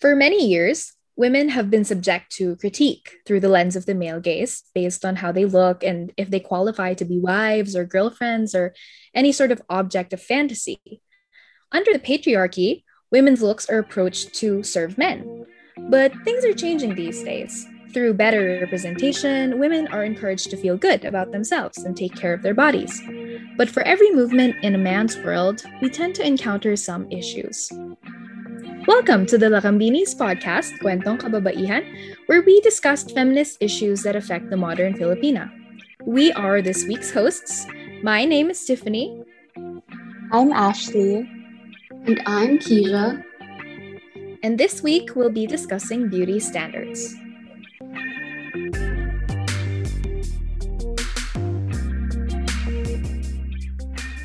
For many years, women have been subject to critique through the lens of the male gaze based on how they look and if they qualify to be wives or girlfriends or any sort of object of fantasy. Under the patriarchy, women's looks are approached to serve men. But things are changing these days. Through better representation, women are encouraged to feel good about themselves and take care of their bodies. But for every movement in a man's world, we tend to encounter some issues. Welcome to the Lakambinis podcast, Kwentong Kababaihan, where we discuss feminist issues that affect the modern Filipina. We are this week's hosts. My name is Tiffany. I'm Ashley. And I'm Keisha. And this week we'll be discussing beauty standards.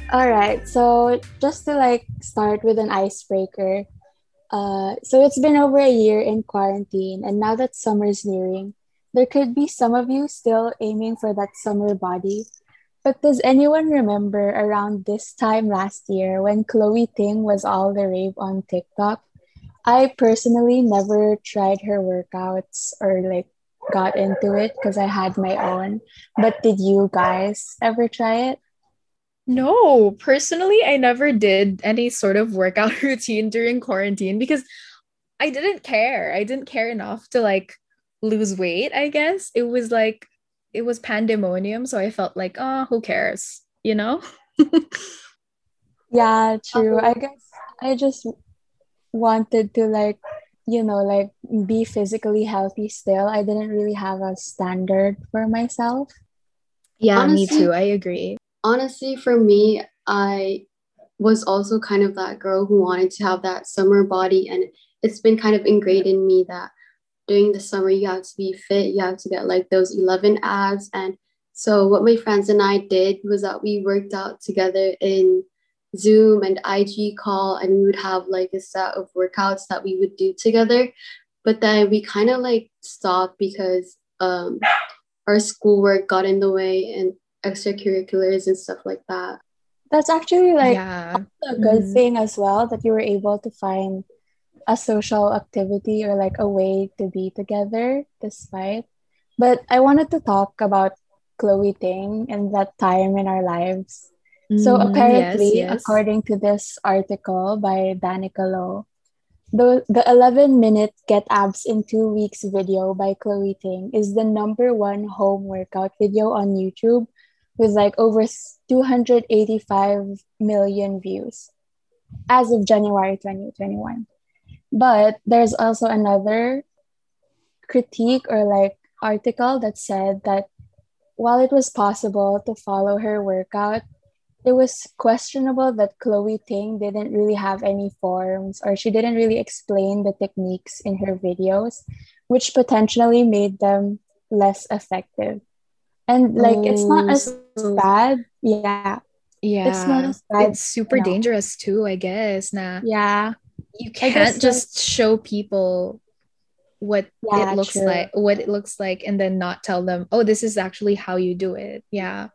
All right, so just to like start with an icebreaker. Uh, so it's been over a year in quarantine, and now that summer's nearing, there could be some of you still aiming for that summer body. But does anyone remember around this time last year when Chloe Ting was all the rave on TikTok? I personally never tried her workouts or like got into it because I had my own. But did you guys ever try it? No, personally, I never did any sort of workout routine during quarantine because I didn't care. I didn't care enough to like lose weight, I guess. It was like, it was pandemonium. So I felt like, oh, who cares? You know? yeah, true. Um, I guess I just wanted to like, you know, like be physically healthy still. I didn't really have a standard for myself. Yeah, Honestly, me too. I agree honestly, for me, I was also kind of that girl who wanted to have that summer body. And it's been kind of ingrained in me that during the summer, you have to be fit, you have to get like those 11 abs. And so, what my friends and I did was that we worked out together in Zoom and IG call, and we would have like a set of workouts that we would do together. But then we kind of like stopped because um, our schoolwork got in the way and extracurriculars and stuff like that. That's actually like yeah. a good mm thing as well that you were able to find a social activity or like a way to be together despite. But I wanted to talk about Chloe Ting and that time in our lives. mm So mm-hmm. apparently, yes, yes. according to this article by Danica Low, the, the 11 minute Get Abs in Two Weeks video by Chloe Ting is the number one home workout video on YouTube with like over 285 million views as of January 2021. But there's also another critique or like article that said that while it was possible to follow her workout, it was questionable that Chloe Ting didn't really have any forms or she didn't really explain the techniques in her videos, which potentially made them less effective and like oh, it's not oh, as so... bad. Yeah. Yeah it's not as bad it's super dangerous too i guess. Nah. Yeah. You can't just show people what yeah, it looks true. like what it looks like and then not tell them oh this is actually how you do it. Yeah.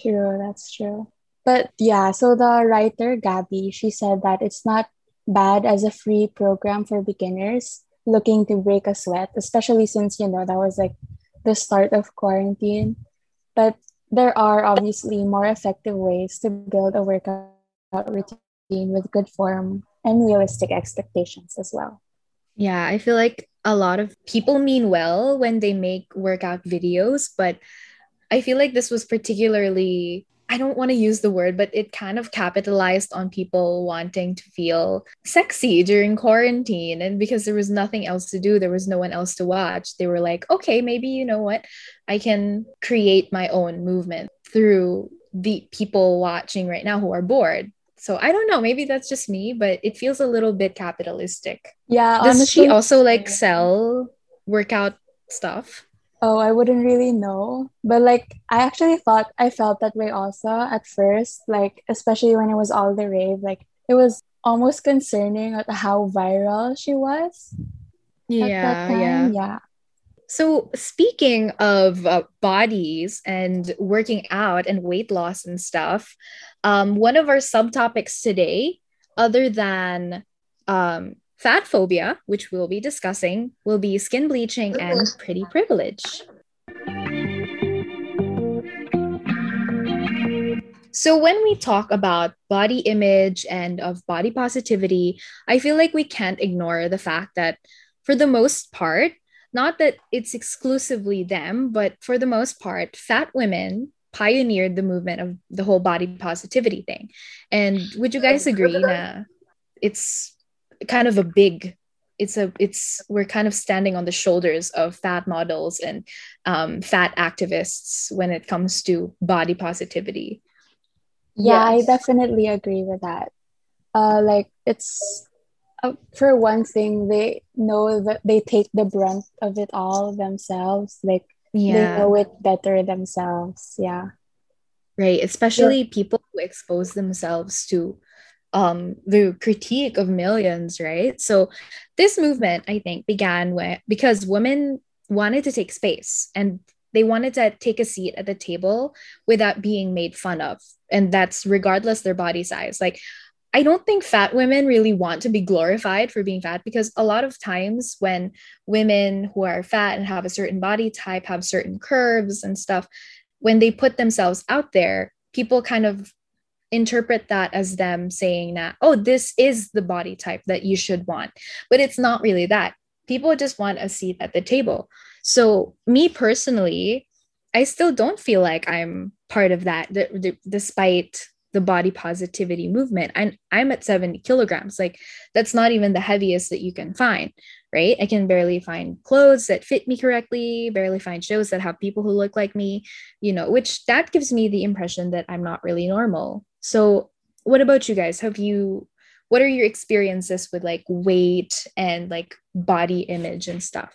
True that's true. But yeah so the writer gabby she said that it's not bad as a free program for beginners looking to break a sweat especially since you know that was like the start of quarantine but there are obviously more effective ways to build a workout routine with good form and realistic expectations as well. Yeah, I feel like a lot of people mean well when they make workout videos, but I feel like this was particularly I don't want to use the word, but it kind of capitalized on people wanting to feel sexy during quarantine. And because there was nothing else to do, there was no one else to watch. They were like, okay, maybe you know what? I can create my own movement through the people watching right now who are bored. So I don't know, maybe that's just me, but it feels a little bit capitalistic. Yeah. Does honestly, she also like sell workout stuff? Oh, I wouldn't really know. But like I actually thought I felt that way also at first, like especially when it was all the rave, like it was almost concerning at how viral she was. Yeah, yeah. Yeah. So speaking of uh, bodies and working out and weight loss and stuff, um, one of our subtopics today, other than um, fat phobia, which we'll be discussing, will be skin bleaching mm-hmm. and pretty privilege. So, when we talk about body image and of body positivity, I feel like we can't ignore the fact that, for the most part, not that it's exclusively them, but for the most part, fat women pioneered the movement of the whole body positivity thing. And would you guys agree na it's kind of a big it's a it's we're kind of standing on the shoulders of fat models and um, fat activists when it comes to body positivity yeah, yes. I definitely agree with that. Uh, like it's uh, for one thing, they know that they take the brunt of it all themselves. Like yeah. they know it better themselves. Yeah. Right. Especially yeah. people who expose themselves to um, the critique of millions, right? So this movement, I think, began with because women wanted to take space and they wanted to take a seat at the table without being made fun of and that's regardless their body size like I don't think fat women really want to be glorified for being fat because a lot of times when women who are fat and have a certain body type have certain curves and stuff, when they put themselves out there, people kind of interpret that as them saying that, oh, this is the body type that you should want. But it's not really that. People just want a seat at the table. So, me personally, I still don't feel like I'm part of that, despite the body positivity movement. I'm, I'm at 70 kilograms. Like, that's not even the heaviest that you can find, right? I can barely find clothes that fit me correctly, barely find shows that have people who look like me, you know, which that gives me the impression that I'm not really normal. So, what about you guys? Have you, what are your experiences with like weight and like body image and stuff?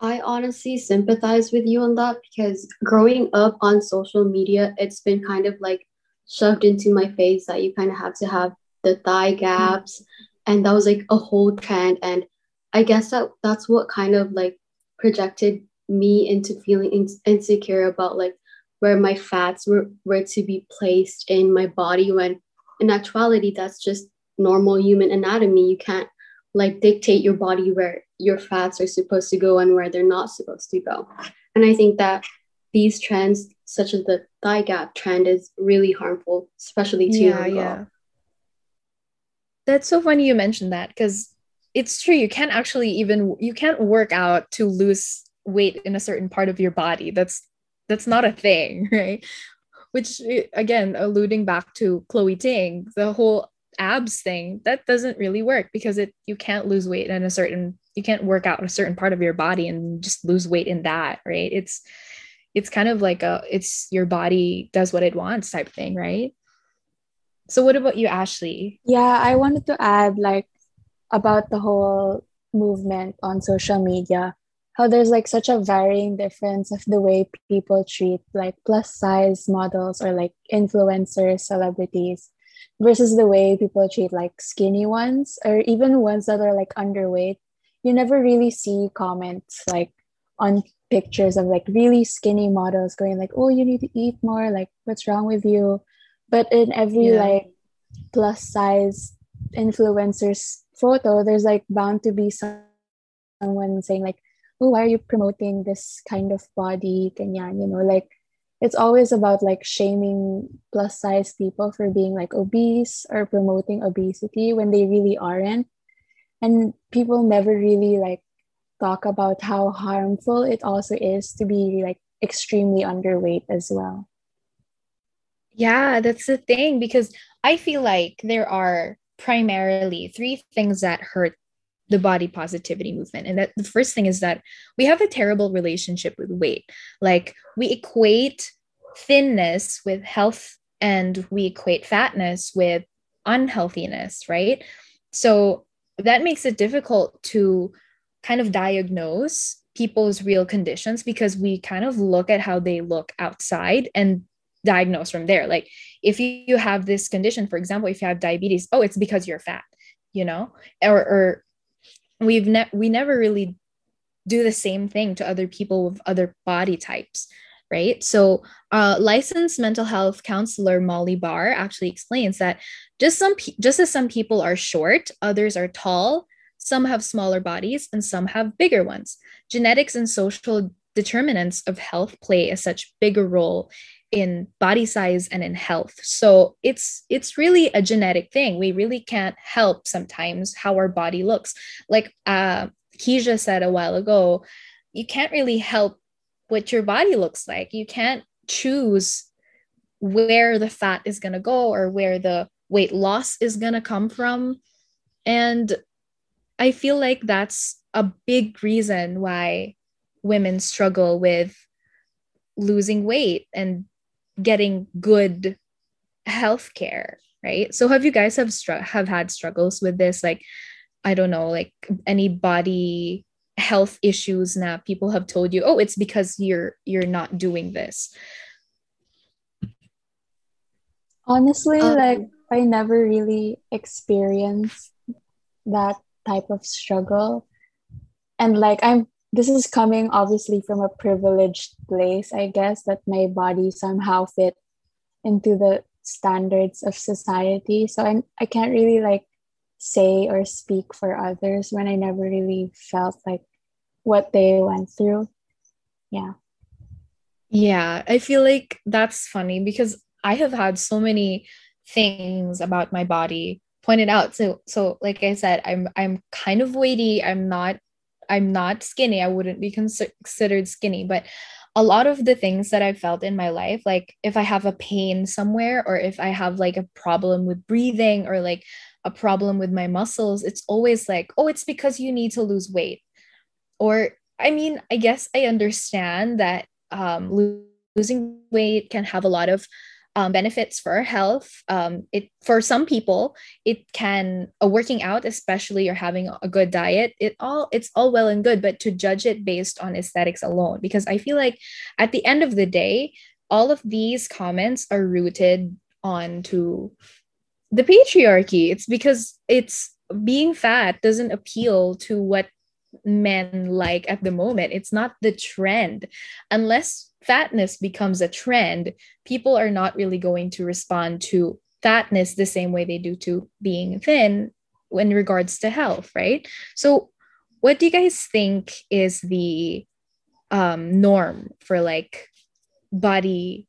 I honestly sympathize with you on that because growing up on social media, it's been kind of like shoved into my face that you kind of have to have the thigh gaps. And that was like a whole trend. And I guess that that's what kind of like projected me into feeling in- insecure about like where my fats were, were to be placed in my body when in actuality that's just normal human anatomy. You can't like dictate your body where your fats are supposed to go and where they're not supposed to go. And I think that these trends, such as the thigh gap trend, is really harmful, especially to yeah, young yeah. That's so funny you mentioned that because it's true. You can't actually even you can't work out to lose weight in a certain part of your body. That's that's not a thing, right? Which again, alluding back to Chloe Ting, the whole abs thing that doesn't really work because it you can't lose weight in a certain you can't work out a certain part of your body and just lose weight in that right? It's it's kind of like a it's your body does what it wants type thing right? So what about you ashley? Yeah i wanted to add like about the whole movement on social media how there's like such a varying difference of the way people treat like plus size models or like influencers celebrities versus the way people treat like skinny ones or even ones that are like underweight you never really see comments like on pictures of like really skinny models going like oh you need to eat more like what's wrong with you but in every yeah. like plus size influencers photo there's like bound to be someone saying like oh why are you promoting this kind of body? Kanyan you know like it's always about like shaming plus size people for being like obese or promoting obesity when they really aren't. And people never really like talk about how harmful it also is to be like extremely underweight as well. Yeah that's the thing because i feel like there are primarily three things that hurt the body positivity movement. And that the first thing is that we have a terrible relationship with weight. Like we equate thinness with health and we equate fatness with unhealthiness, right? So that makes it difficult to kind of diagnose people's real conditions because we kind of look at how they look outside and diagnose from there. Like if you have this condition, for example, if you have diabetes, oh, it's because you're fat, you know, or, or we've ne- we never really do the same thing to other people with other body types right? So, uh, licensed mental health counselor Molly Barr actually explains that just some just as some people are short, others are tall, some have smaller bodies, and some have bigger ones. Genetics and social determinants of health play a such bigger role in body size and in health. So it's it's really a genetic thing. We really can't help sometimes how our body looks. Like uh Keisha said a while ago you can't really help what your body looks like. You can't choose where the fat is going to go or where the weight loss is going to come from. And i feel like that's a big reason why women struggle with losing weight and getting good health care right? So have you guys have str- have had struggles with this? Like i don't know like any body health issues now people have told you oh it's because you're you're not doing this honestly um, like i never really experienced that type of struggle. And like i'm this is coming obviously from a privileged place, I guess, that my body somehow fit into the standards of society. So I, I can't really like say or speak for others when I never really felt like what they went through. Yeah. Yeah, I feel like that's funny because I have had so many things about my body pointed out. So so like I said, I'm I'm kind of weighty. I'm not I'm not skinny. I wouldn't be considered skinny, but a lot of the things that I've felt in my life, like if I have a pain somewhere or if I have like a problem with breathing or like a problem with my muscles, it's always like, oh, it's because you need to lose weight. Or, I mean, I guess I understand that um, losing weight can have a lot of um, benefits for our health. Um, it for some people, it can a working out, especially or having a good diet. It all it's all well and good, but to judge it based on aesthetics alone, because I feel like at the end of the day, all of these comments are rooted onto the patriarchy. It's because it's being fat doesn't appeal to what men like at the moment. It's not the trend, unless fatness becomes a trend, people are not really going to respond to fatness the same way they do to being thin in regards to health, right? So, what do you guys think is the um, norm for like body?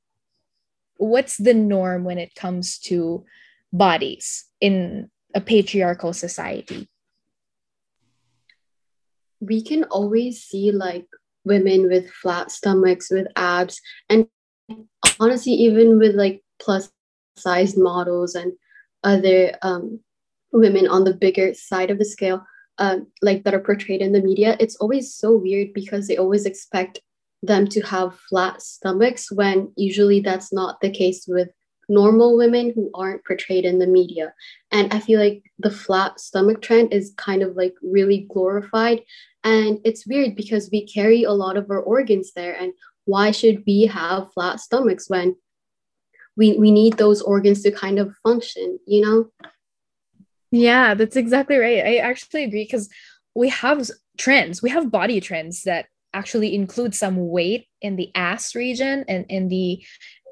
What's the norm when it comes to bodies in a patriarchal society? We can always see like women with flat stomachs with abs and honestly even with like plus sized models and other um, women on the bigger side of the scale um, like that are portrayed in the media it's always so weird because they always expect them to have flat stomachs when usually that's not the case with normal women who aren't portrayed in the media. And I feel like the flat stomach trend is kind of like really glorified. And it's weird because we carry a lot of our organs there. And why should we have flat stomachs when we, we need those organs to kind of function, you know? Yeah, that's exactly right. I actually agree because we have trends, we have body trends that actually include some weight in the ass region and in the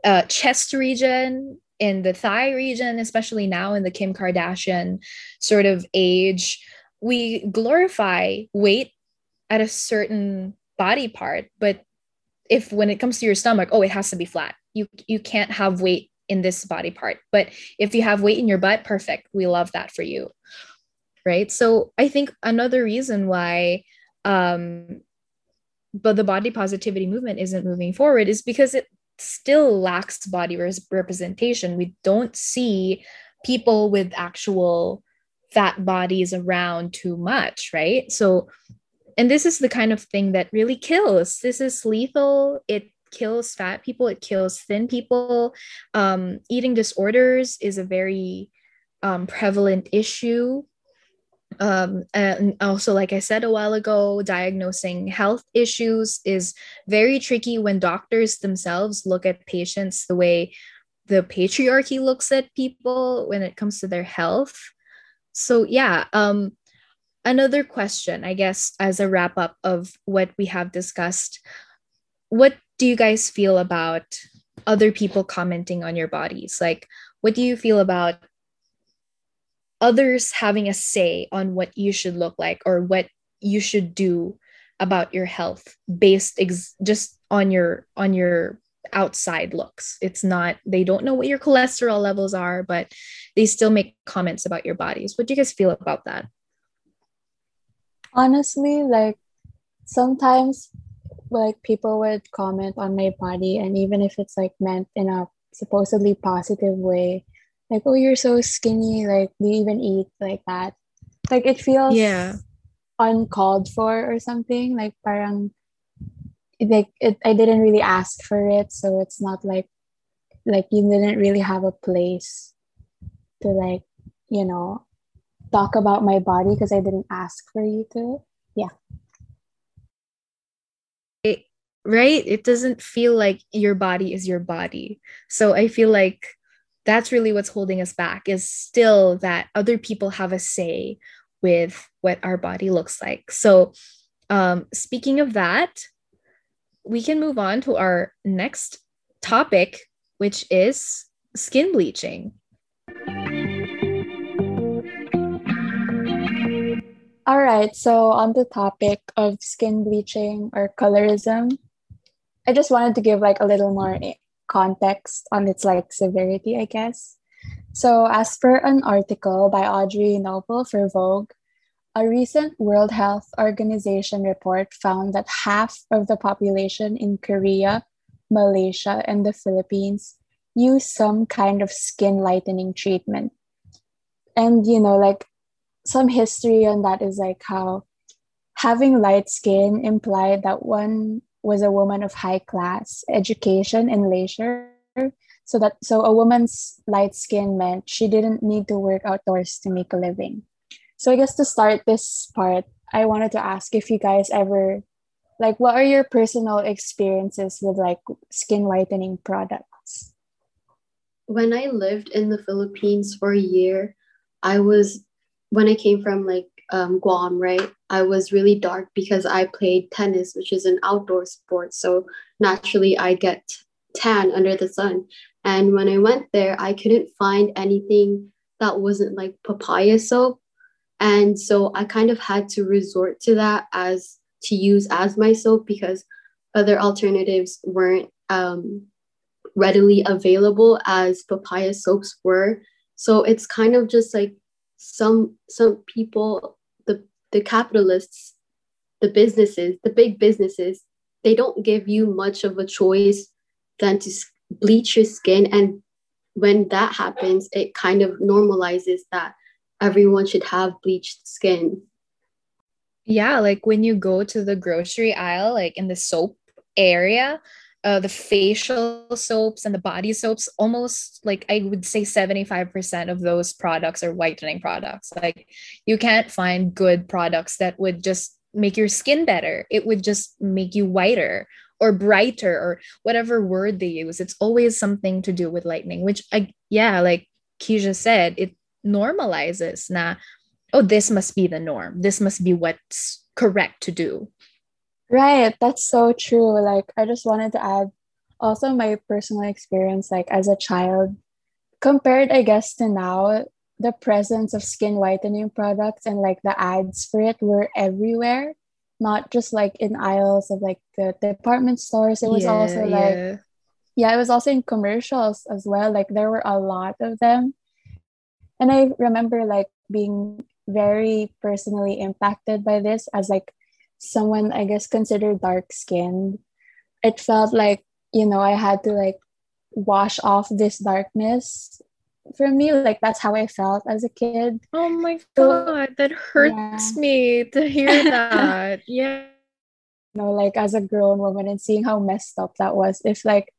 uh, chest region, in the thigh region, especially now in the Kim Kardashian sort of age, we glorify weight at a certain body part. But if when it comes to your stomach, oh, it has to be flat. You you can't have weight in this body part. But if you have weight in your butt, perfect. We love that for you. Right. So I think another reason why um but the body positivity movement isn't moving forward is because it still lacks body representation. We don't see people with actual fat bodies around too much, right? So, and this is the kind of thing that really kills. This is lethal. It kills fat people, it kills thin people. Um, eating disorders is a very um, prevalent issue um, and also like i said a while ago diagnosing health issues is very tricky when doctors themselves look at patients the way the patriarchy looks at people when it comes to their health so yeah um, another question i guess as a wrap up of what we have discussed what do you guys feel about other people commenting on your bodies? Like, what do you feel about others having a say on what you should look like or what you should do about your health based ex- just on your on your outside looks? It's not they don't know what your cholesterol levels are but they still make comments about your bodies. What do you guys feel about that honestly like sometimes like people would comment on my body and even if it's like meant in a supposedly positive way like oh you're so skinny like do you even eat like that? Like it feels yeah. uncalled for or something like parang like it, I didn't really ask for it so it's not like like you didn't really have a place to like you know talk about my body because I didn't ask for you to. Yeah. It, right? It doesn't feel like your body is your body. So I feel like that's really what's holding us back is still that other people have a say with what our body looks like. So um, speaking of that we can move on to our next topic, which is skin bleaching. All right, so on the topic of skin bleaching or colorism, I just wanted to give like a little more context on its like severity, I guess. So, as per an article by Audrey Noble for Vogue, a recent World Health Organization report found that half of the population in Korea, Malaysia, and the Philippines use some kind of skin lightening treatment. And, you know, like some history on that is like how having light skin implied that one was a woman of high class, education, and leisure. So that so a woman's light skin meant she didn't need to work outdoors to make a living. So I guess to start this part, I wanted to ask if you guys ever like what are your personal experiences with like skin whitening products? When I lived in the Philippines for a year, I was when I came from like um, Guam, right? I was really dark because I played tennis, which is an outdoor sport. So naturally, I get tan under the sun. And when I went there, I couldn't find anything that wasn't like papaya soap and so I kind of had to resort to that as to use as my soap because other alternatives weren't um, readily available as papaya soaps were. So it's kind of just like some some people, the the capitalists, the businesses, the big businesses, they don't give you much of a choice than to bleach your skin. And when that happens, it kind of normalizes that everyone should have bleached skin. Yeah, like when you go to the grocery aisle, like in the soap area, uh, the facial soaps and the body soaps, almost like I would say 75% of those products are whitening products. Like you can't find good products that would just make your skin better. It would just make you whiter or brighter or whatever word they use. It's always something to do with lightning, which I, yeah, like Keisha said, it normalizes na oh this must be the norm this must be what's correct to do right that's so true like i just wanted to add also my personal experience like as a child compared i guess to now the presence of skin whitening products and like the ads for it were everywhere not just like in aisles of like the department stores it was yeah, also like yeah. yeah it was also in commercials as well like there were a lot of them and i remember like being very personally impacted by this as like someone i guess considered dark skinned it felt like you know i had to like wash off this darkness. For me like that's how i felt as a kid. Oh my god that hurts yeah. me to hear that. Yeah. You know like as a grown woman and seeing how messed up that was if like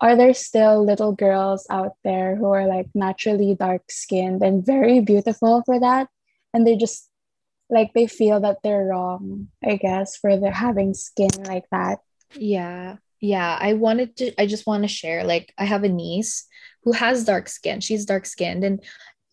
are there still little girls out there who are like naturally dark skinned and very beautiful for that? And they just like they feel that they're wrong i guess for their having skin like that. Yeah. Yeah. I wanted to i just want to share like i have a niece who has dark skin. She's dark skinned and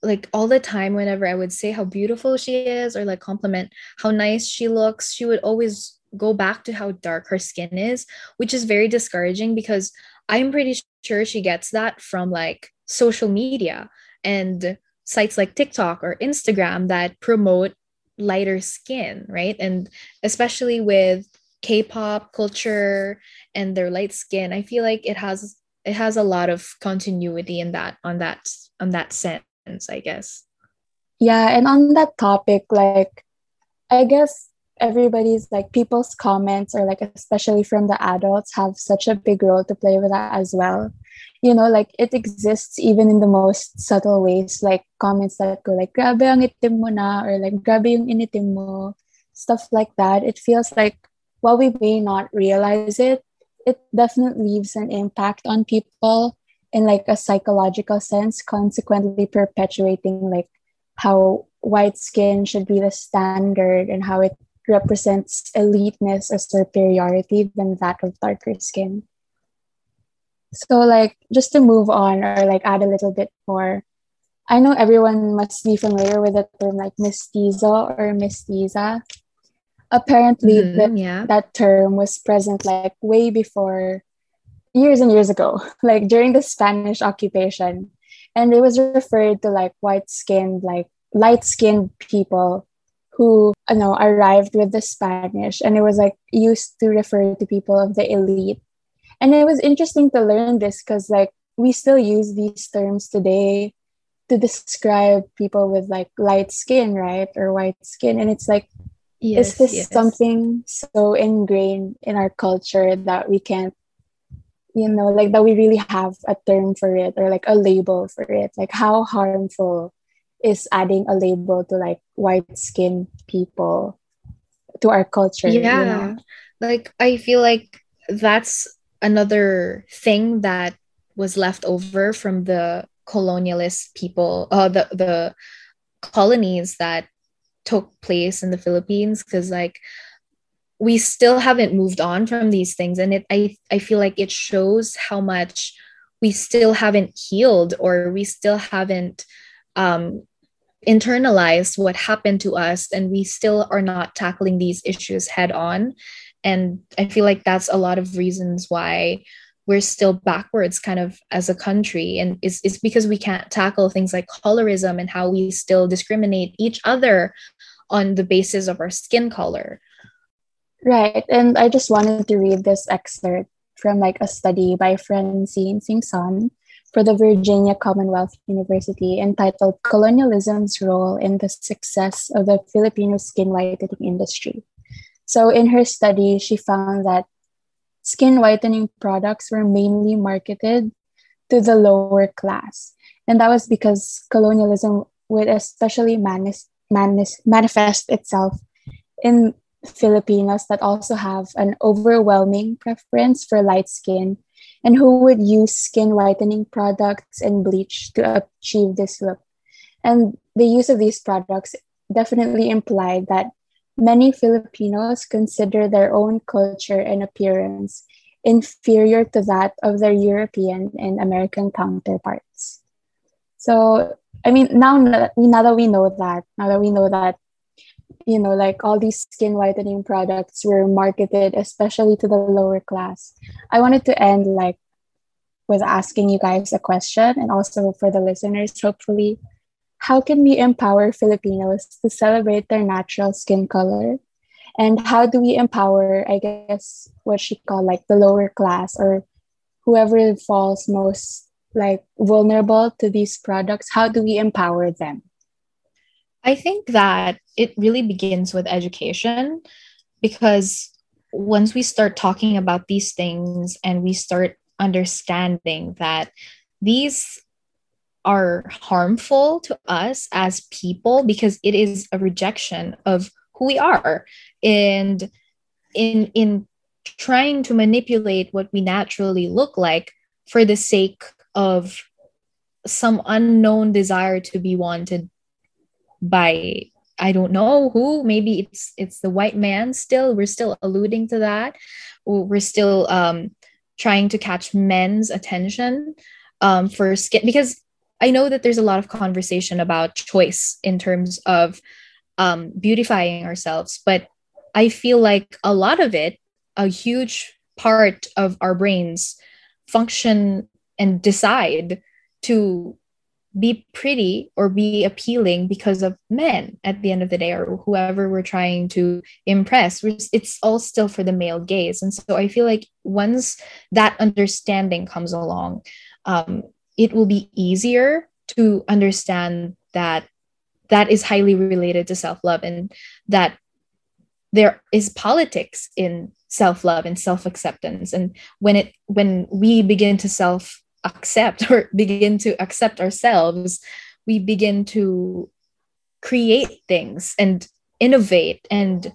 like all the time whenever i would say how beautiful she is or like compliment how nice she looks she would always go back to how dark her skin is, which is very discouraging because I'm pretty sure she gets that from like social media and sites like TikTok or Instagram that promote lighter skin, right? And especially with K-pop culture and their light skin, I feel like it has it has a lot of continuity in that on that on that sense, I guess. Yeah, and on that topic, like I guess everybody's like people's comments or like especially from the adults have such a big role to play with that as well. You know like it exists even in the most subtle ways like comments that go like grabe ang itim mo na or like grabe yung initim mo stuff like that. It feels like while we may not realize it it definitely leaves an impact on people in like a psychological sense consequently perpetuating like how white skin should be the standard and how it represents eliteness or superiority than that of darker skin. So, like, just to move on or like add a little bit more, I know everyone must be familiar with the term like mestizo or mestiza. Apparently, mm-hmm, the, yeah. that term was present like way before years and years ago, like during the Spanish occupation. And it was referred to like white skinned, like light skinned people who you know arrived with the Spanish and it was like used to refer to people of the elite. And it was interesting to learn this because like we still use these terms today to describe people with like light skin, right? Or white skin. And it's like yes, is this yes. something so ingrained in our culture that we can't you know like that we really have a term for it or like a label for it like how harmful is adding a label to like white skinned people to our culture. Yeah. You know? Like I feel like that's another thing that was left over from the colonialist people, uh the the colonies that took place in the Philippines because like we still haven't moved on from these things and it I I feel like it shows how much we still haven't healed or we still haven't um, internalized what happened to us and we still are not tackling these issues head on. And i feel like that's a lot of reasons why we're still backwards kind of as a country. And it's, it's because we can't tackle things like colorism and how we still discriminate each other on the basis of our skin color. Right. And i just wanted to read this excerpt from like a study by francine singson for the Virginia Commonwealth University entitled Colonialism's Role in the Success of the Filipino Skin Whitening Industry. So, in her study, she found that skin whitening products were mainly marketed to the lower class. And that was because colonialism would especially manis- manis- manifest itself in Filipinos that also have an overwhelming preference for light skin and who would use skin whitening products and bleach to achieve this look. And the use of these products definitely implied that many Filipinos consider their own culture and appearance inferior to that of their European and American counterparts. So, I mean, now, now that we know that, now that we know that you know, like all these skin whitening products were marketed especially to the lower class. I wanted to end like with asking you guys a question and also for the listeners, hopefully. How can we empower Filipinos to celebrate their natural skin color? And how do we empower, I guess, what she called like the lower class or whoever falls most like vulnerable to these products? How do we empower them? I think that it really begins with education because once we start talking about these things and we start understanding that these are harmful to us as people because it is a rejection of who we are. And in in trying to manipulate what we naturally look like for the sake of some unknown desire to be wanted by I don't know who. Maybe it's it's the white man. Still, we're still alluding to that. We're still um, trying to catch men's attention um, for skin because I know that there's a lot of conversation about choice in terms of um, beautifying ourselves, but I feel like a lot of it, a huge part of our brains function and decide to be pretty or be appealing because of men at the end of the day or whoever we're trying to impress it's all still for the male gaze. And so i feel like once that understanding comes along um, it will be easier to understand that that is highly related to self-love and that there is politics in self-love and self-acceptance. And when it when we begin to self accept or begin to accept ourselves, we begin to create things and innovate and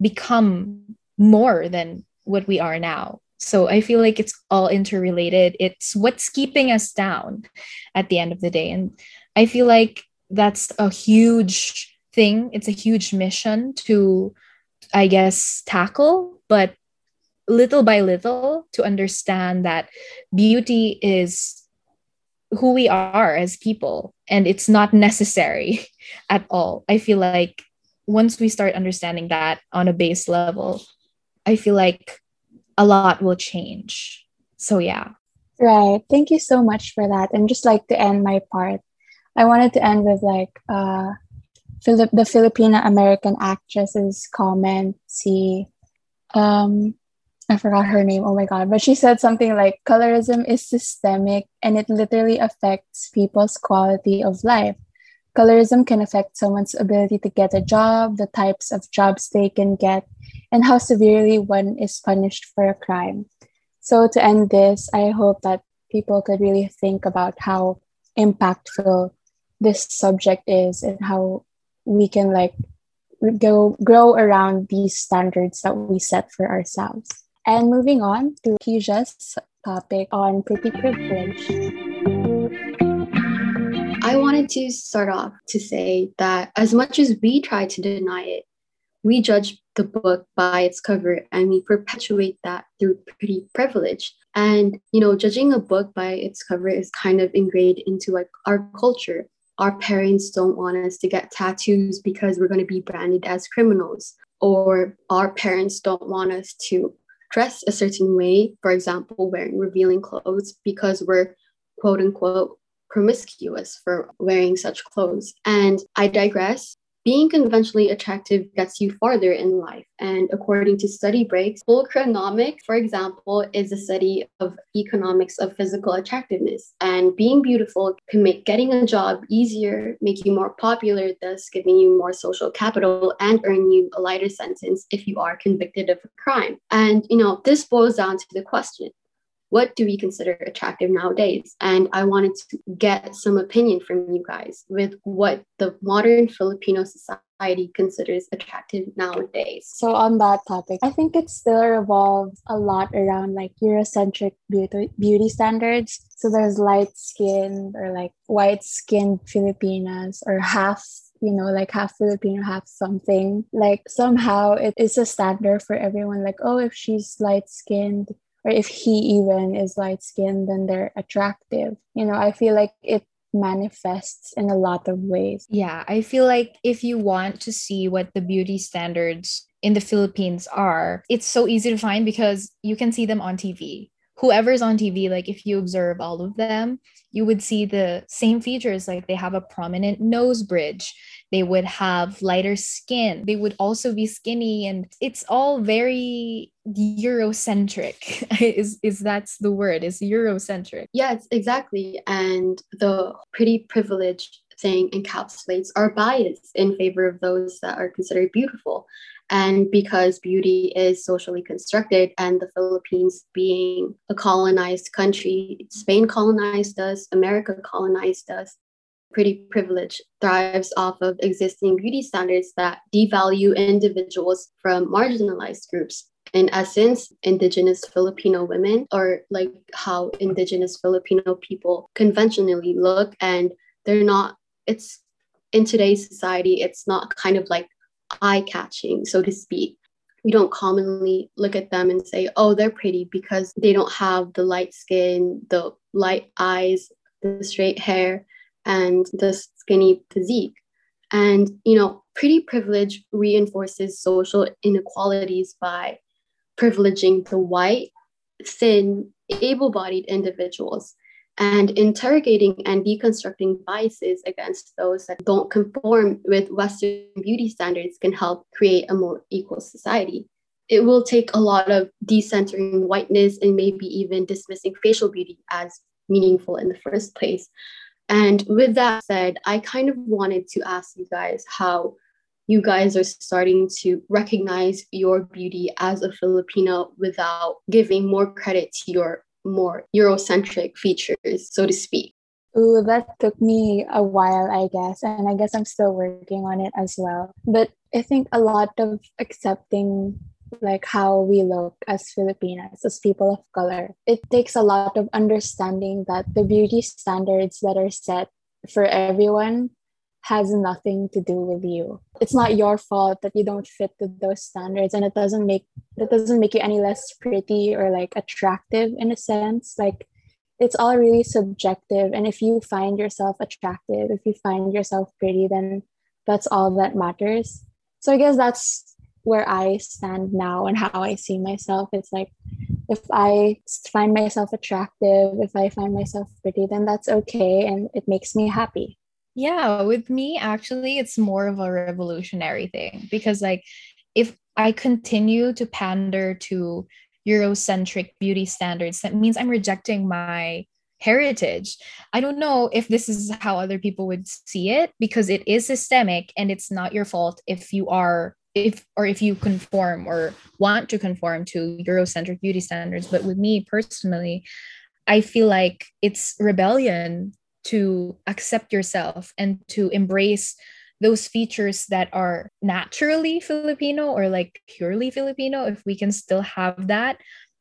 become more than what we are now. So I feel like it's all interrelated. It's what's keeping us down at the end of the day. And I feel like that's a huge thing. It's a huge mission to, I guess, tackle. But little by little to understand that beauty is who we are as people and it's not necessary at all. I feel like once we start understanding that on a base level, I feel like a lot will change. So, yeah. Right. Thank you so much for that. And just like to end my part, I wanted to end with like uh, Philip, the Filipino American actress's comment. See, um, I forgot her name. Oh my God. But she said something like colorism is systemic and it literally affects people's quality of life. Colorism can affect someone's ability to get a job, the types of jobs they can get, and how severely one is punished for a crime. So, to end this, I hope that people could really think about how impactful this subject is and how we can like go grow around these standards that we set for ourselves. And moving on to Keisha's topic on pretty privilege. I wanted to start off to say that as much as we try to deny it, we judge the book by its cover and we perpetuate that through pretty privilege. And, you know, judging a book by its cover is kind of ingrained into like our culture. Our parents don't want us to get tattoos because we're going to be branded as criminals, or our parents don't want us to dress a certain way, for example, wearing revealing clothes because we're quote unquote promiscuous for wearing such clothes. And I digress. Being conventionally attractive gets you farther in life. And according to study breaks, Pulchronomics, for example, is a study of economics of physical attractiveness. And being beautiful can make getting a job easier, make you more popular, thus giving you more social capital and earn you a lighter sentence if you are convicted of a crime. And, you know, this boils down to the question what do we consider attractive nowadays? And I wanted to get some opinion from you guys with what the modern Filipino society considers attractive nowadays. So on that topic, I think it still revolves a lot around like Eurocentric beauty beauty standards. So there's light skinned or like white skinned Filipinas or half you know, like half Filipino, half something. Like somehow it is a standard for everyone. Like, oh, if she's light skinned, or if he even is light skinned, then they're attractive. You know, I feel like it manifests in a lot of ways. Yeah, I feel like if you want to see what the beauty standards in the Philippines are, it's so easy to find because you can see them on TV. Whoever's on TV, like if you observe all of them, you would see the same features. Like they have a prominent nose bridge, they would have lighter skin, they would also be skinny, and it's all very Eurocentric. is is that's the word? Is Eurocentric? Yes, exactly. And the pretty privileged thing encapsulates our bias in favor of those that are considered beautiful. And because beauty is socially constructed, and the Philippines being a colonized country, Spain colonized us, America colonized us, pretty privilege thrives off of existing beauty standards that devalue individuals from marginalized groups in essence, indigenous Filipino women or like how indigenous Filipino people conventionally look. And they're not, it's in today's society, it's not kind of like eye catching, so to speak. We don't commonly look at them and say, oh, they're pretty because they don't have the light skin, the light eyes, the straight hair, and the skinny physique. And, you know, pretty privilege reinforces social inequalities by privileging the white, thin, able bodied individuals and interrogating and deconstructing biases against those that don't conform with Western beauty standards can help create a more equal society. It will take a lot of decentering whiteness and maybe even dismissing facial beauty as meaningful in the first place. And with that said, I kind of wanted to ask you guys how you guys are starting to recognize your beauty as a Filipino without giving more credit to your more Eurocentric features, so to speak? Ooh, that took me a while, I guess. And I guess I'm still working on it as well. But I think a lot of accepting like how we look as Filipinas, as people of color, it takes a lot of understanding that the beauty standards that are set for everyone has nothing to do with you. It's not your fault that you don't fit to those standards and it doesn't make that doesn't make you any less pretty or like attractive in a sense. Like it's all really subjective and if you find yourself attractive, if you find yourself pretty then that's all that matters. So I guess that's where I stand now and how I see myself. It's like if I find myself attractive, if I find myself pretty, then that's okay and it makes me happy. Yeah, with me, actually, it's more of a revolutionary thing because, like, if I continue to pander to Eurocentric beauty standards, that means I'm rejecting my heritage. I don't know if this is how other people would see it because it is systemic and it's not your fault if you are if or if you conform or want to conform to Eurocentric beauty standards. But with me personally, I feel like it's rebellion to accept yourself and to embrace those features that are naturally Filipino or like purely Filipino, if we can still have that,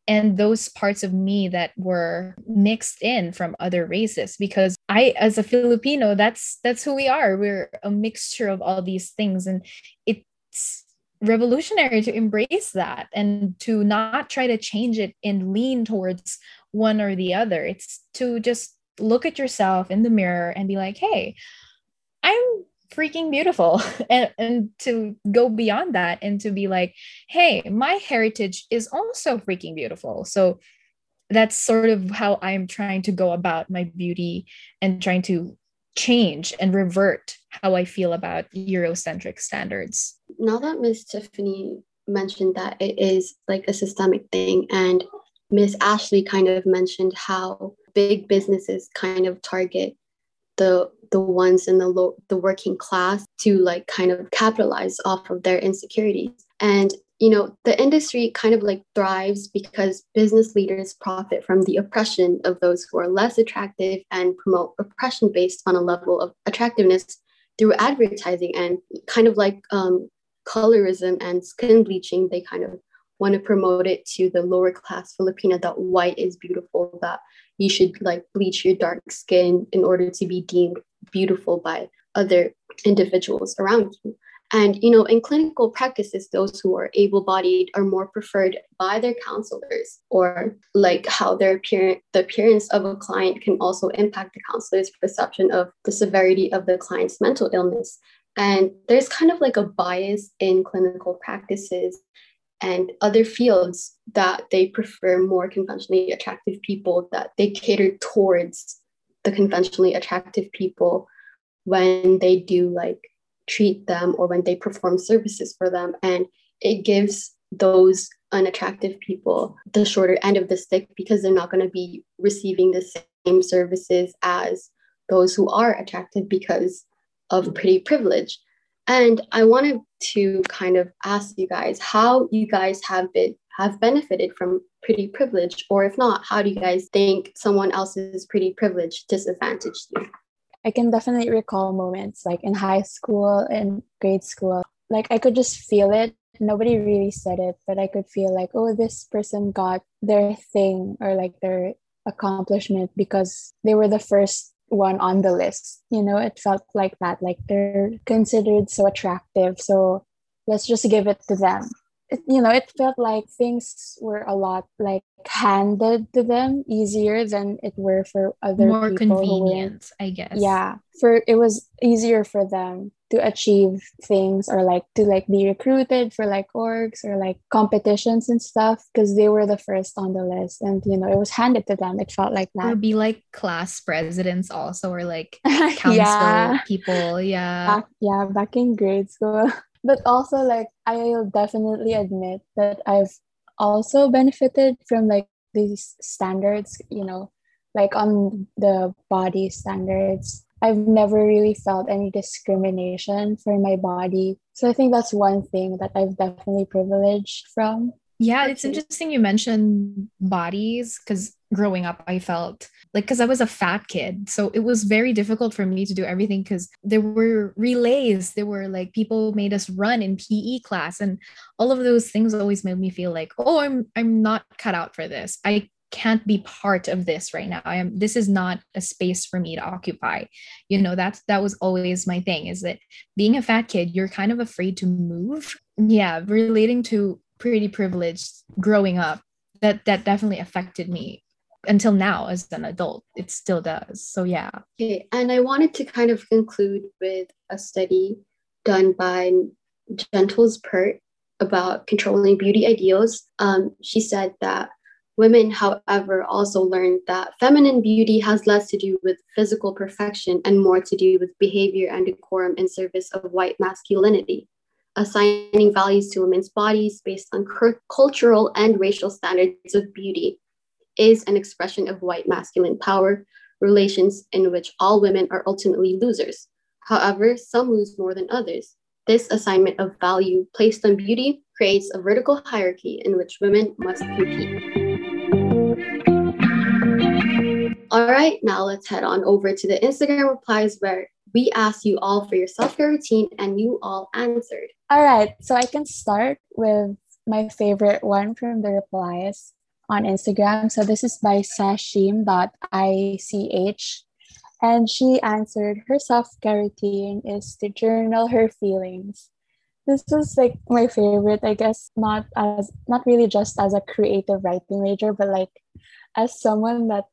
and those parts of me that were mixed in from other races. Because i as a filipino that's that's who we are. We're a mixture of all these things and it's revolutionary to embrace that and to not try to change it and lean towards one or the other. It's to just look at yourself in the mirror and be like, hey, I'm freaking beautiful. and, and to go beyond that and to be like, hey, my heritage is also freaking beautiful. So that's sort of how I'm trying to go about my beauty and trying to change and revert how I feel about Eurocentric standards. Now that Miss Tiffany mentioned that it is like a systemic thing, and Miss Ashley kind of mentioned how big businesses kind of target the the ones in the low the working class to like kind of capitalize off of their insecurities. And you know the industry kind of like thrives because business leaders profit from the oppression of those who are less attractive and promote oppression based on a level of attractiveness through advertising and kind of like um, colorism and skin bleaching. They kind of want to promote it to the lower class Filipina that white is beautiful, that you should like bleach your dark skin in order to be deemed beautiful by other individuals around you. And you know, in clinical practices, those who are able-bodied are more preferred by their counselors, or like how their appearance, the appearance of a client can also impact the counselor's perception of the severity of the client's mental illness. And there's kind of like a bias in clinical practices and other fields that they prefer more conventionally attractive people, that they cater towards the conventionally attractive people when they do like treat them or when they perform services for them. And it gives those unattractive people the shorter end of the stick because they're not going to be receiving the same services as those who are attractive because of pretty privilege. And I wanted to kind of ask you guys how you guys have been have benefited from pretty privilege, or if not, how do you guys think someone else's pretty privilege disadvantaged you? I can definitely recall moments like in high school and grade school. Like I could just feel it. Nobody really said it, but I could feel like, oh, this person got their thing or like their accomplishment because they were the first one on the list. You know, it felt like that. Like they're considered so attractive. So let's just give it to them. It, you know, it felt like things were a lot like handed to them easier than it were for other more people convenient, I guess. Yeah, for it was easier for them to achieve things or like to like be recruited for like orgs or like competitions and stuff because they were the first on the list. And you know it was handed to them. It felt like that. Would be like class presidents also or like council yeah. people. Yeah. Back, yeah back in grade school. But also like i'll definitely admit that i've also benefited from like these standards you know like on the body standards I've never really felt any discrimination for my body. So I think that's one thing that I've definitely privileged from. Yeah, it's interesting you mentioned bodies because growing up, I felt like because I was a fat kid. So it was very difficult for me to do everything because there were relays, there were like people made us run in PE class, and all of those things always made me feel like, oh, I'm I'm not cut out for this. I can't be part of this right now. I am this is not a space for me to occupy. You know that's that was always my thing is that being a fat kid you're kind of afraid to move. Yeah relating to pretty privileged growing up that that definitely affected me until now as an adult. It still does. So yeah. Okay and i wanted to kind of conclude with a study done by Gentles-Peart about controlling beauty ideals. Um, she said that Women, however, also learned that feminine beauty has less to do with physical perfection and more to do with behavior and decorum in service of white masculinity. Assigning values to women's bodies based on cultural and racial standards of beauty is an expression of white masculine power, relations in which all women are ultimately losers. However, some lose more than others. This assignment of value placed on beauty creates a vertical hierarchy in which women must compete. All right, now let's head on over to the Instagram replies where we asked you all for your self care routine and you all answered. All right, so I can start with my favorite one from the replies on Instagram. So this is by sashim.ich. And she answered her self care routine is to journal her feelings. This was like my favorite, I guess, not as not really just as a creative writing major, but like as someone that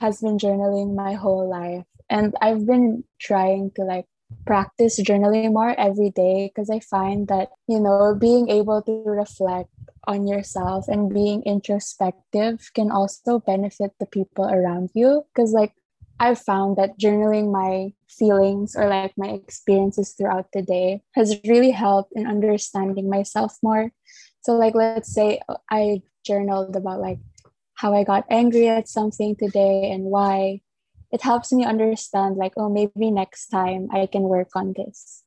has been journaling my whole life. And i've been trying to like practice journaling more every day because i find that you know being able to reflect on yourself and being introspective can also benefit the people around you. Because like i've found that journaling my feelings or like my experiences throughout the day has really helped in understanding myself more. So like let's say i journaled about like how I got angry at something today and why, it helps me understand, like, oh, maybe next time I can work on this.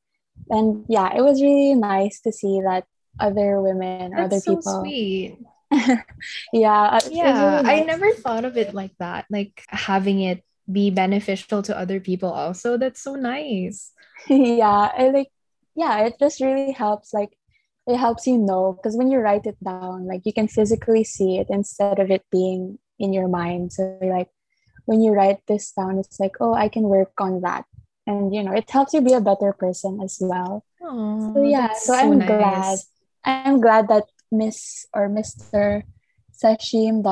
And yeah, it was really nice to see that other women, That's other so people. Sweet. yeah. Yeah. Really nice. I never thought of it like that, like having it be beneficial to other people also. That's so nice. yeah. I like, yeah, it just really helps. Like, it helps you know because when you write it down like you can physically see it instead of it being in your mind. So like when you write this down it's like oh i can work on that. And you know it helps you be a better person as well. Aww, so yeah so, so i'm nice. glad i'm glad that miss or mr sashim.ich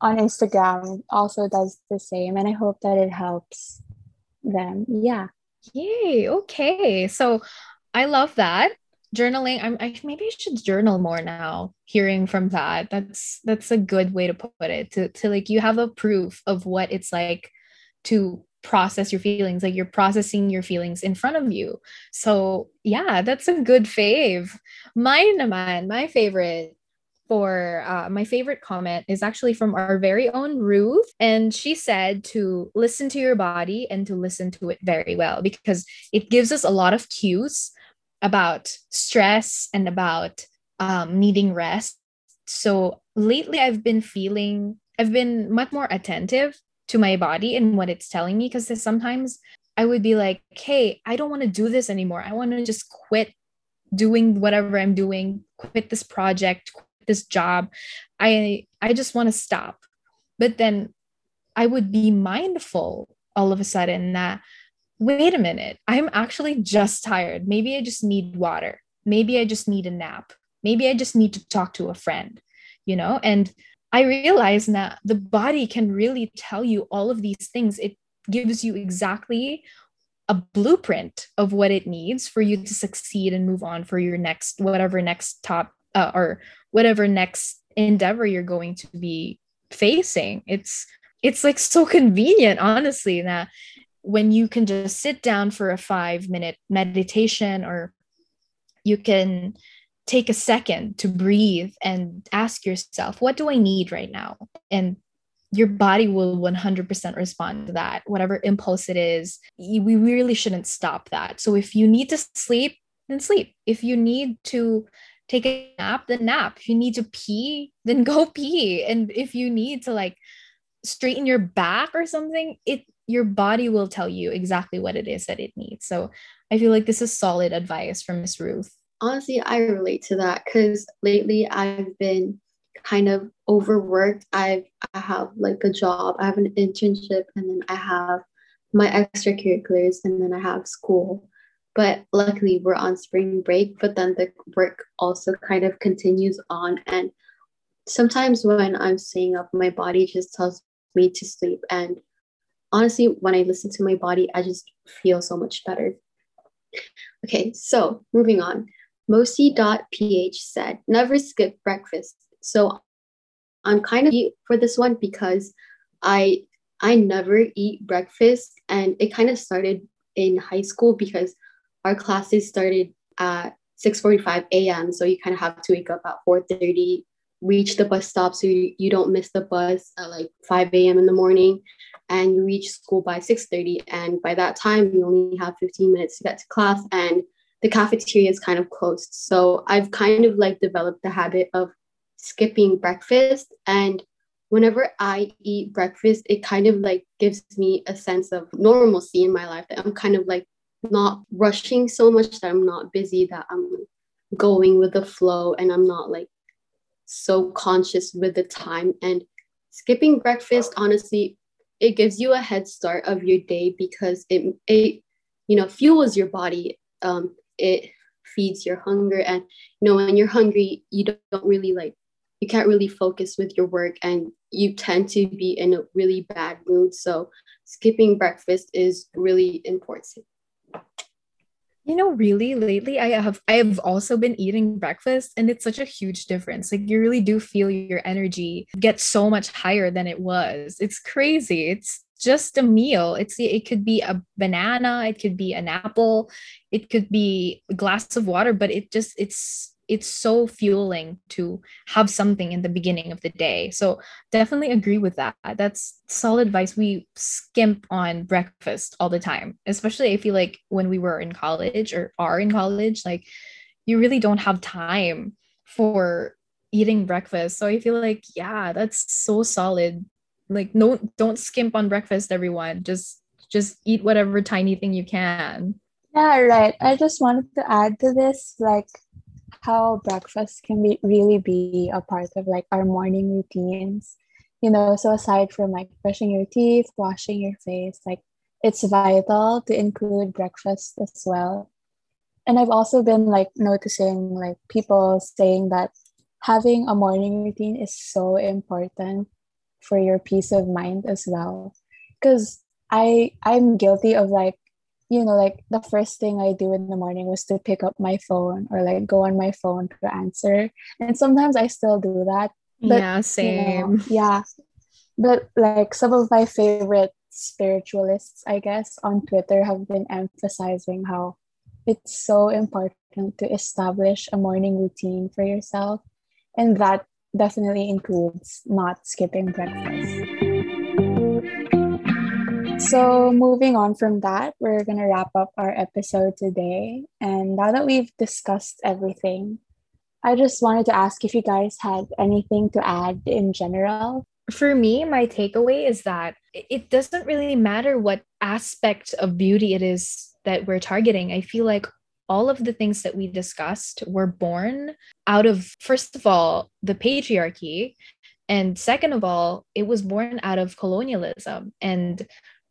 on instagram also does the same and i hope that it helps them. Yeah. Yay okay. So I love that journaling i'm I, maybe i should journal more now hearing from that that's that's a good way to put it to, to like you have a proof of what it's like to process your feelings like you're processing your feelings in front of you so yeah that's a good fave mine naman my favorite for uh, my favorite comment is actually from our very own Ruth. And she said to listen to your body and to listen to it very well because it gives us a lot of cues about stress and about um, needing rest. So lately, I've been feeling, I've been much more attentive to my body and what it's telling me because sometimes I would be like, hey, I don't want to do this anymore. I want to just quit doing whatever I'm doing, quit this project, quit this job. I I just want to stop. But then I would be mindful all of a sudden that wait a minute, I'm actually just tired. Maybe I just need water. Maybe I just need a nap. Maybe I just need to talk to a friend, you know? And I realize that the body can really tell you all of these things. It gives you exactly a blueprint of what it needs for you to succeed and move on for your next whatever next top uh, or whatever next endeavor you're going to be facing it's it's like so convenient honestly that when you can just sit down for a 5 minute meditation or you can take a second to breathe and ask yourself what do i need right now? And your body will 100% respond to that whatever impulse it is. We really shouldn't stop that. So if you need to sleep then sleep. If you need to take a nap then nap. If you need to pee then go pee. And if you need to like straighten your back or something it your body will tell you exactly what it is that it needs so i feel like this is solid advice from miss ruth honestly i relate to that because lately i've been kind of overworked. I've I have like a job, I have an internship, and then I have my extracurriculars, and then I have school. But luckily, we're on spring break. But then the work also kind of continues on, and sometimes when I'm staying up, my body just tells me to sleep. And honestly, when I listen to my body, I just feel so much better. Okay, so moving on. Mosi.ph said, never skip breakfast. So I'm kind of for this one because I I never eat breakfast and it kind of started in high school because our classes started at 6:45 a.m. So you kind of have to wake up at 4:30, reach the bus stop so you, you don't miss the bus at like 5 a.m. in the morning, and you reach school by 6:30. And by that time, you only have 15 minutes to get to class, and the cafeteria is kind of closed. So I've kind of like developed the habit of skipping breakfast and whenever i eat breakfast it kind of like gives me a sense of normalcy in my life that i'm kind of like not rushing so much that i'm not busy that i'm going with the flow and i'm not like so conscious with the time and skipping breakfast honestly it gives you a head start of your day because it it you know fuels your body um it feeds your hunger and you know when you're hungry you don't, don't really like you can't really focus with your work and you tend to be in a really bad mood. So skipping breakfast is really important. You know, really lately I have I have also been eating breakfast and it's such a huge difference. Like you really do feel your energy get so much higher than it was. It's crazy. It's just a meal. It's it could be a banana, it could be an apple, it could be a glass of water, but it just it's it's so fueling to have something in the beginning of the day. So definitely agree with that. That's solid advice. We skimp on breakfast all the time, especially I feel like when we were in college or are in college, like you really don't have time for eating breakfast. So I feel like, yeah, that's so solid. Like no don't skimp on breakfast, everyone. Just just eat whatever tiny thing you can. Yeah, right. I just wanted to add to this, like how breakfast can be really be a part of like our morning routines. You know so aside from like brushing your teeth washing your face like it's vital to include breakfast as well. And i've also been like noticing like people saying that having a morning routine is so important for your peace of mind as well. Because i i'm guilty of like you know, like the first thing I do in the morning was to pick up my phone or like go on my phone to answer. And sometimes I still do that. But, yeah, same. You know, yeah. But like some of my favorite spiritualists, I guess, on Twitter have been emphasizing how it's so important to establish a morning routine for yourself. And that definitely includes not skipping breakfast. So, moving on from that, we're going to wrap up our episode today. And now that we've discussed everything, I just wanted to ask if you guys had anything to add in general. For me, my takeaway is that it doesn't really matter what aspect of beauty it is that we're targeting. I feel like all of the things that we discussed were born out of, first of all, the patriarchy. And second of all, it was born out of colonialism. And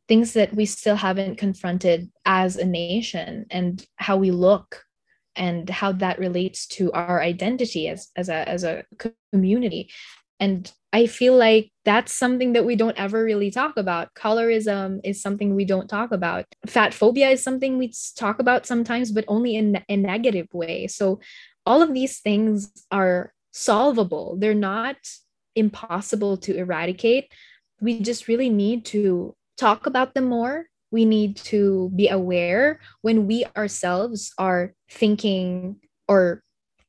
things that we still haven't confronted as a nation and how we look and how that relates to our identity as, as a as a community And I feel like that's something that we don't ever really talk about. Colorism is something we don't talk about. Fat phobia is something we talk about sometimes, but only in a negative way. So all of these things are solvable. They're not impossible to eradicate. We just really need to talk about them more. We need to be aware when we ourselves are thinking or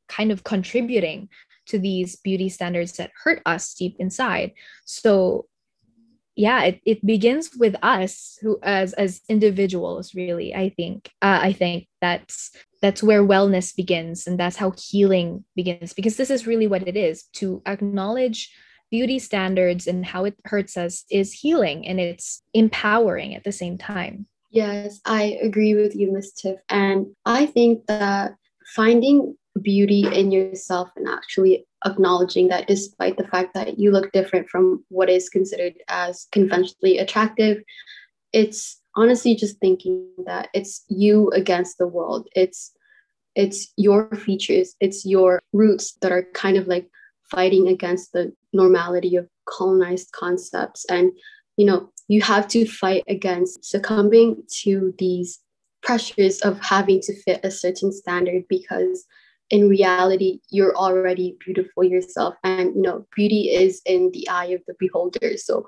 kind of contributing to these beauty standards that hurt us deep inside. So yeah, it, it begins with us who as as individuals, really, I think. Uh, I think that's that's where wellness begins and that's how healing begins because this is really what it is to acknowledge beauty standards and how it hurts us is healing and it's empowering at the same time. Yes, I agree with you, Miss Tiff. And I think that finding beauty in yourself and actually acknowledging that despite the fact that you look different from what is considered as conventionally attractive, it's honestly just thinking that it's you against the world. It's it's your features, it's your roots that are kind of like fighting against the normality of colonized concepts. And you know you have to fight against succumbing to these pressures of having to fit a certain standard because in reality you're already beautiful yourself. And you know beauty is in the eye of the beholder. So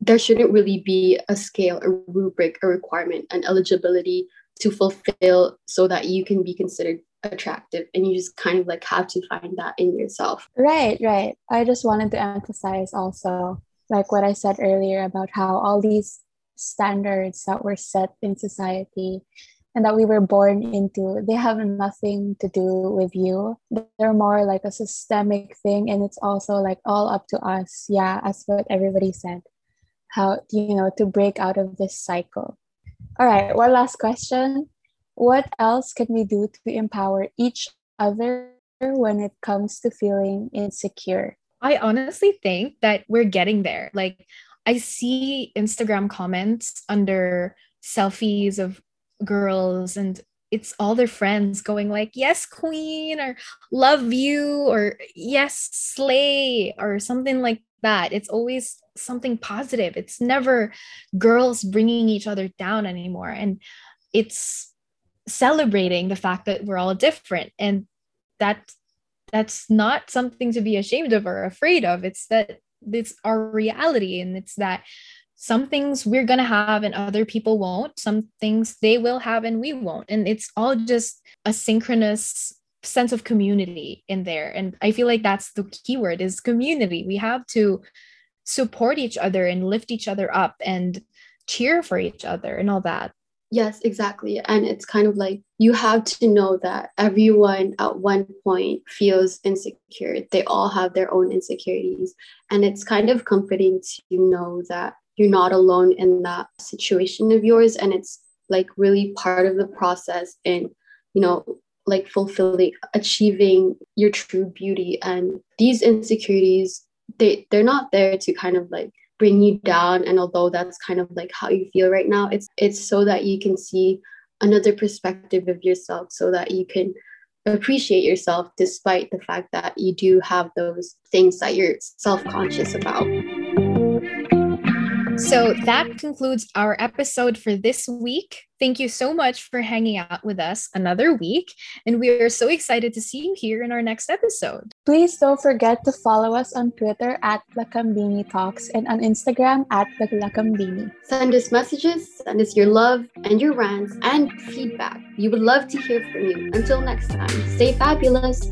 there shouldn't really be a scale a rubric a requirement an eligibility to fulfill so that you can be considered attractive and you just kind of like have to find that in yourself. Right right. I just wanted to emphasize also like what i said earlier about how all these standards that were set in society and that we were born into they have nothing to do with you. They're more like a systemic thing and it's also like all up to us. Yeah as what everybody said how you know to break out of this cycle. All right one last question what else can we do to empower each other when it comes to feeling insecure? I honestly think that we're getting there. Like i see instagram comments under selfies of girls and it's all their friends going like yes queen or love you or yes slay or something like that. It's always something positive. It's never girls bringing each other down anymore. And it's celebrating the fact that we're all different. And that that's not something to be ashamed of or afraid of. It's that it's our reality. And it's that some things we're going to have and other people won't. Some things they will have and we won't. And it's all just a synchronous sense of community in there. And i feel like that's the keyword is community. We have to support each other and lift each other up and cheer for each other and all that yes exactly. And it's kind of like you have to know that everyone at one point feels insecure. They all have their own insecurities. And it's kind of comforting to know that you're not alone in that situation of yours. And it's like really part of the process in you know like fulfilling achieving your true beauty. And these insecurities they they're not there to kind of like bring you down. And although that's kind of like how you feel right now it's it's so that you can see another perspective of yourself so that you can appreciate yourself despite the fact that you do have those things that you're self-conscious about so that concludes our episode for this week. Thank you so much for hanging out with us another week. And we are so excited to see you here in our next episode. Please don't forget to follow us on Twitter at Lakambini Talks and on Instagram at the Lakambini. Send us messages, send us your love and your rants and feedback. We would love to hear from you. Until next time, stay fabulous.